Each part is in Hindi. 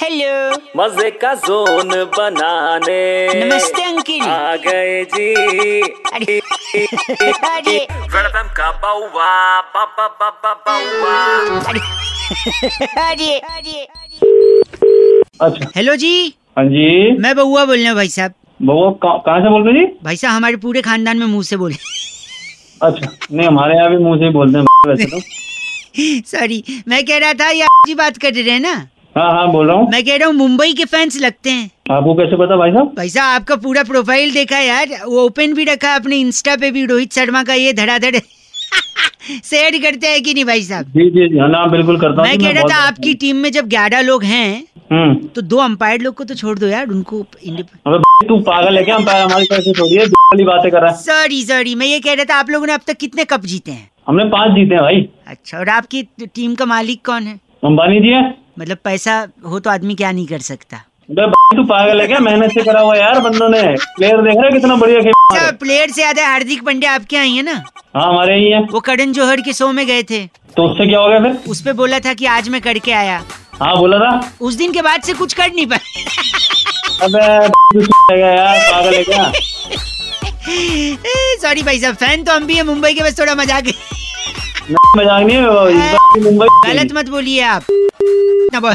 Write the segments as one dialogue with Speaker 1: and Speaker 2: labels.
Speaker 1: हेलो
Speaker 2: मज़े का जोन बनाने।
Speaker 1: नमस्ते अंकिल।
Speaker 2: आ गए जी।
Speaker 1: अरे अरे।
Speaker 2: वेलकम का बाउवा बाबा बाबा बाउवा।
Speaker 1: अरे अरे। अरे
Speaker 3: अच्छा।
Speaker 1: हेलो जी।
Speaker 3: हाँ जी।
Speaker 1: मैं बउआ बोल रहा हूँ भाई साहब।
Speaker 3: बउआ कहाँ कहाँ से बोल रहे जी?
Speaker 1: भाई साहब हमारे पूरे खानदान में मुँह से बोले
Speaker 3: अच्छा नहीं हमारे यहाँ भी मुँह से ही बोलते हैं वैसे तो।
Speaker 1: सॉरी मैं कह रहा था ये जी बात कर रहे हैं ना?
Speaker 3: हाँ हाँ बोल रहा हूँ।
Speaker 1: मैं कह रहा हूँ मुंबई के फैंस लगते हैं।
Speaker 3: आपको कैसे पता भाई साहब?
Speaker 1: भाई साहब आपका पूरा प्रोफ़ाइल देखा यार। वो ओपन भी रखा अपने इंस्टा पे भी रोहित शर्मा का ये धड़ाधड़। शेयर करते हैं कि नहीं भाई साहब?
Speaker 3: जी जी हाँ ना बिल्कुल करता हूँ
Speaker 1: मैं कह रहा था आपकी टीम में जब ग्यारह लोग हैं
Speaker 3: हम्म।
Speaker 1: तो दो अंपायर लोग को तो छोड़ दो यार उनको
Speaker 3: तू पागल है क्या? हम हमारी पैसे थोड़ी है वाली बातें कर रहा है।
Speaker 1: सॉरी सॉरी मैं ये कह रहा था आप लोगों ने अब तक कितने कप जीते हैं?
Speaker 3: हमने पाँच जीते हैं भाई।
Speaker 1: अच्छा और आपकी टीम का मालिक कौन है?
Speaker 3: अंबानी जी है।
Speaker 1: मतलब पैसा हो तो आदमी क्या नहीं कर सकता?
Speaker 3: तू पागल है क्या? मेहनत से करा हुआ यार बंदों ने। प्लेयर देख रहे हैं कितना बढ़िया खेल
Speaker 1: अच्छा प्लेयर से ज़्यादा हार्दिक पांड्या आपके यहाँ ही ना?
Speaker 3: हाँ हमारे ही है।
Speaker 1: वो करण जोहर के शो में गए थे।
Speaker 3: तो उससे क्या हो गया फिर?
Speaker 1: उस पे बोला था कि आज मैं करके आया।
Speaker 3: हाँ बोला था?
Speaker 1: उस दिन के बाद से कुछ कर नहीं पाए।
Speaker 3: अबे यार पागल है क्या?
Speaker 1: सॉरी भाई साहब फ़ैन तो हम भी है मुंबई के बस थोड़ा मज़ाक
Speaker 3: मज़ाक नहीं है मुंबई
Speaker 1: गलत मत बोलिए आप। ना बोल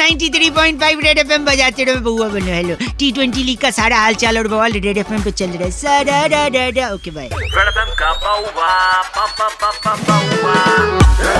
Speaker 1: 93.5 रेड एफएम बजाते रहो बउआ बनो हेलो टी ट्वेंटी लीग का सारा हाल चाल और बवाल रेड एफएम पे चल रहा है। सारा डा डा डा ओके बाय
Speaker 2: वेलकम का बाउवा पा पा, Bauaa.